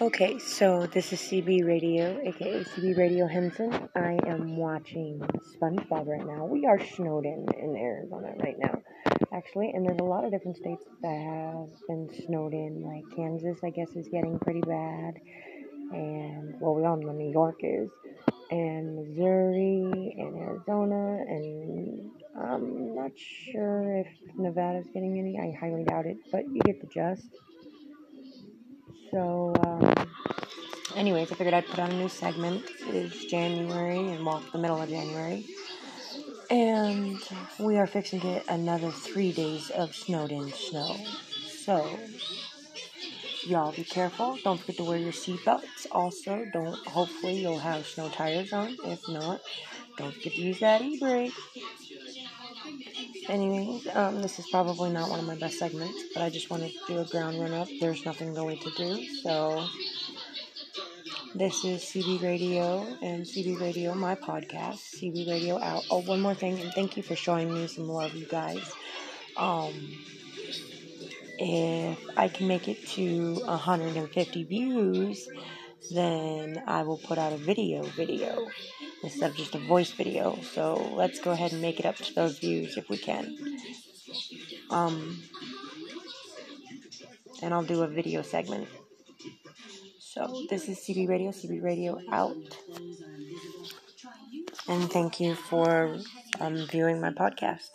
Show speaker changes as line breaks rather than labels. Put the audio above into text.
Okay, so this is CB Radio, aka CB Radio Henson. I am watching SpongeBob right now. We are snowed in in Arizona right now, actually, and there's a lot of different states that have been snowed in. Like Kansas, I guess, is getting pretty bad, and well, we all know New York is, and Missouri, and Arizona, and I'm not sure if Nevada's getting any. I highly doubt it, but you get the gist. So, um, anyways, I figured I'd put on a new segment. It's January, and well, the middle of January. And we are fixing to get another three days of snowed in snow. So, y'all be careful. Don't forget to wear your seatbelts. Also, don't, hopefully, you'll have snow tires on. If not, don't forget to use that e brake. Anyways, um, this is probably not one of my best segments, but I just wanted to do a ground run up. There's nothing really to do, so this is CB Radio and CB Radio, my podcast, CB Radio out. Oh, one more thing, and thank you for showing me some love, you guys. Um, if I can make it to 150 views, then I will put out a video video instead of just a voice video. So let's go ahead and make it up to those views if we can. Um, and I'll do a video segment. So this is CB Radio, CB Radio out. And thank you for um, viewing my podcast.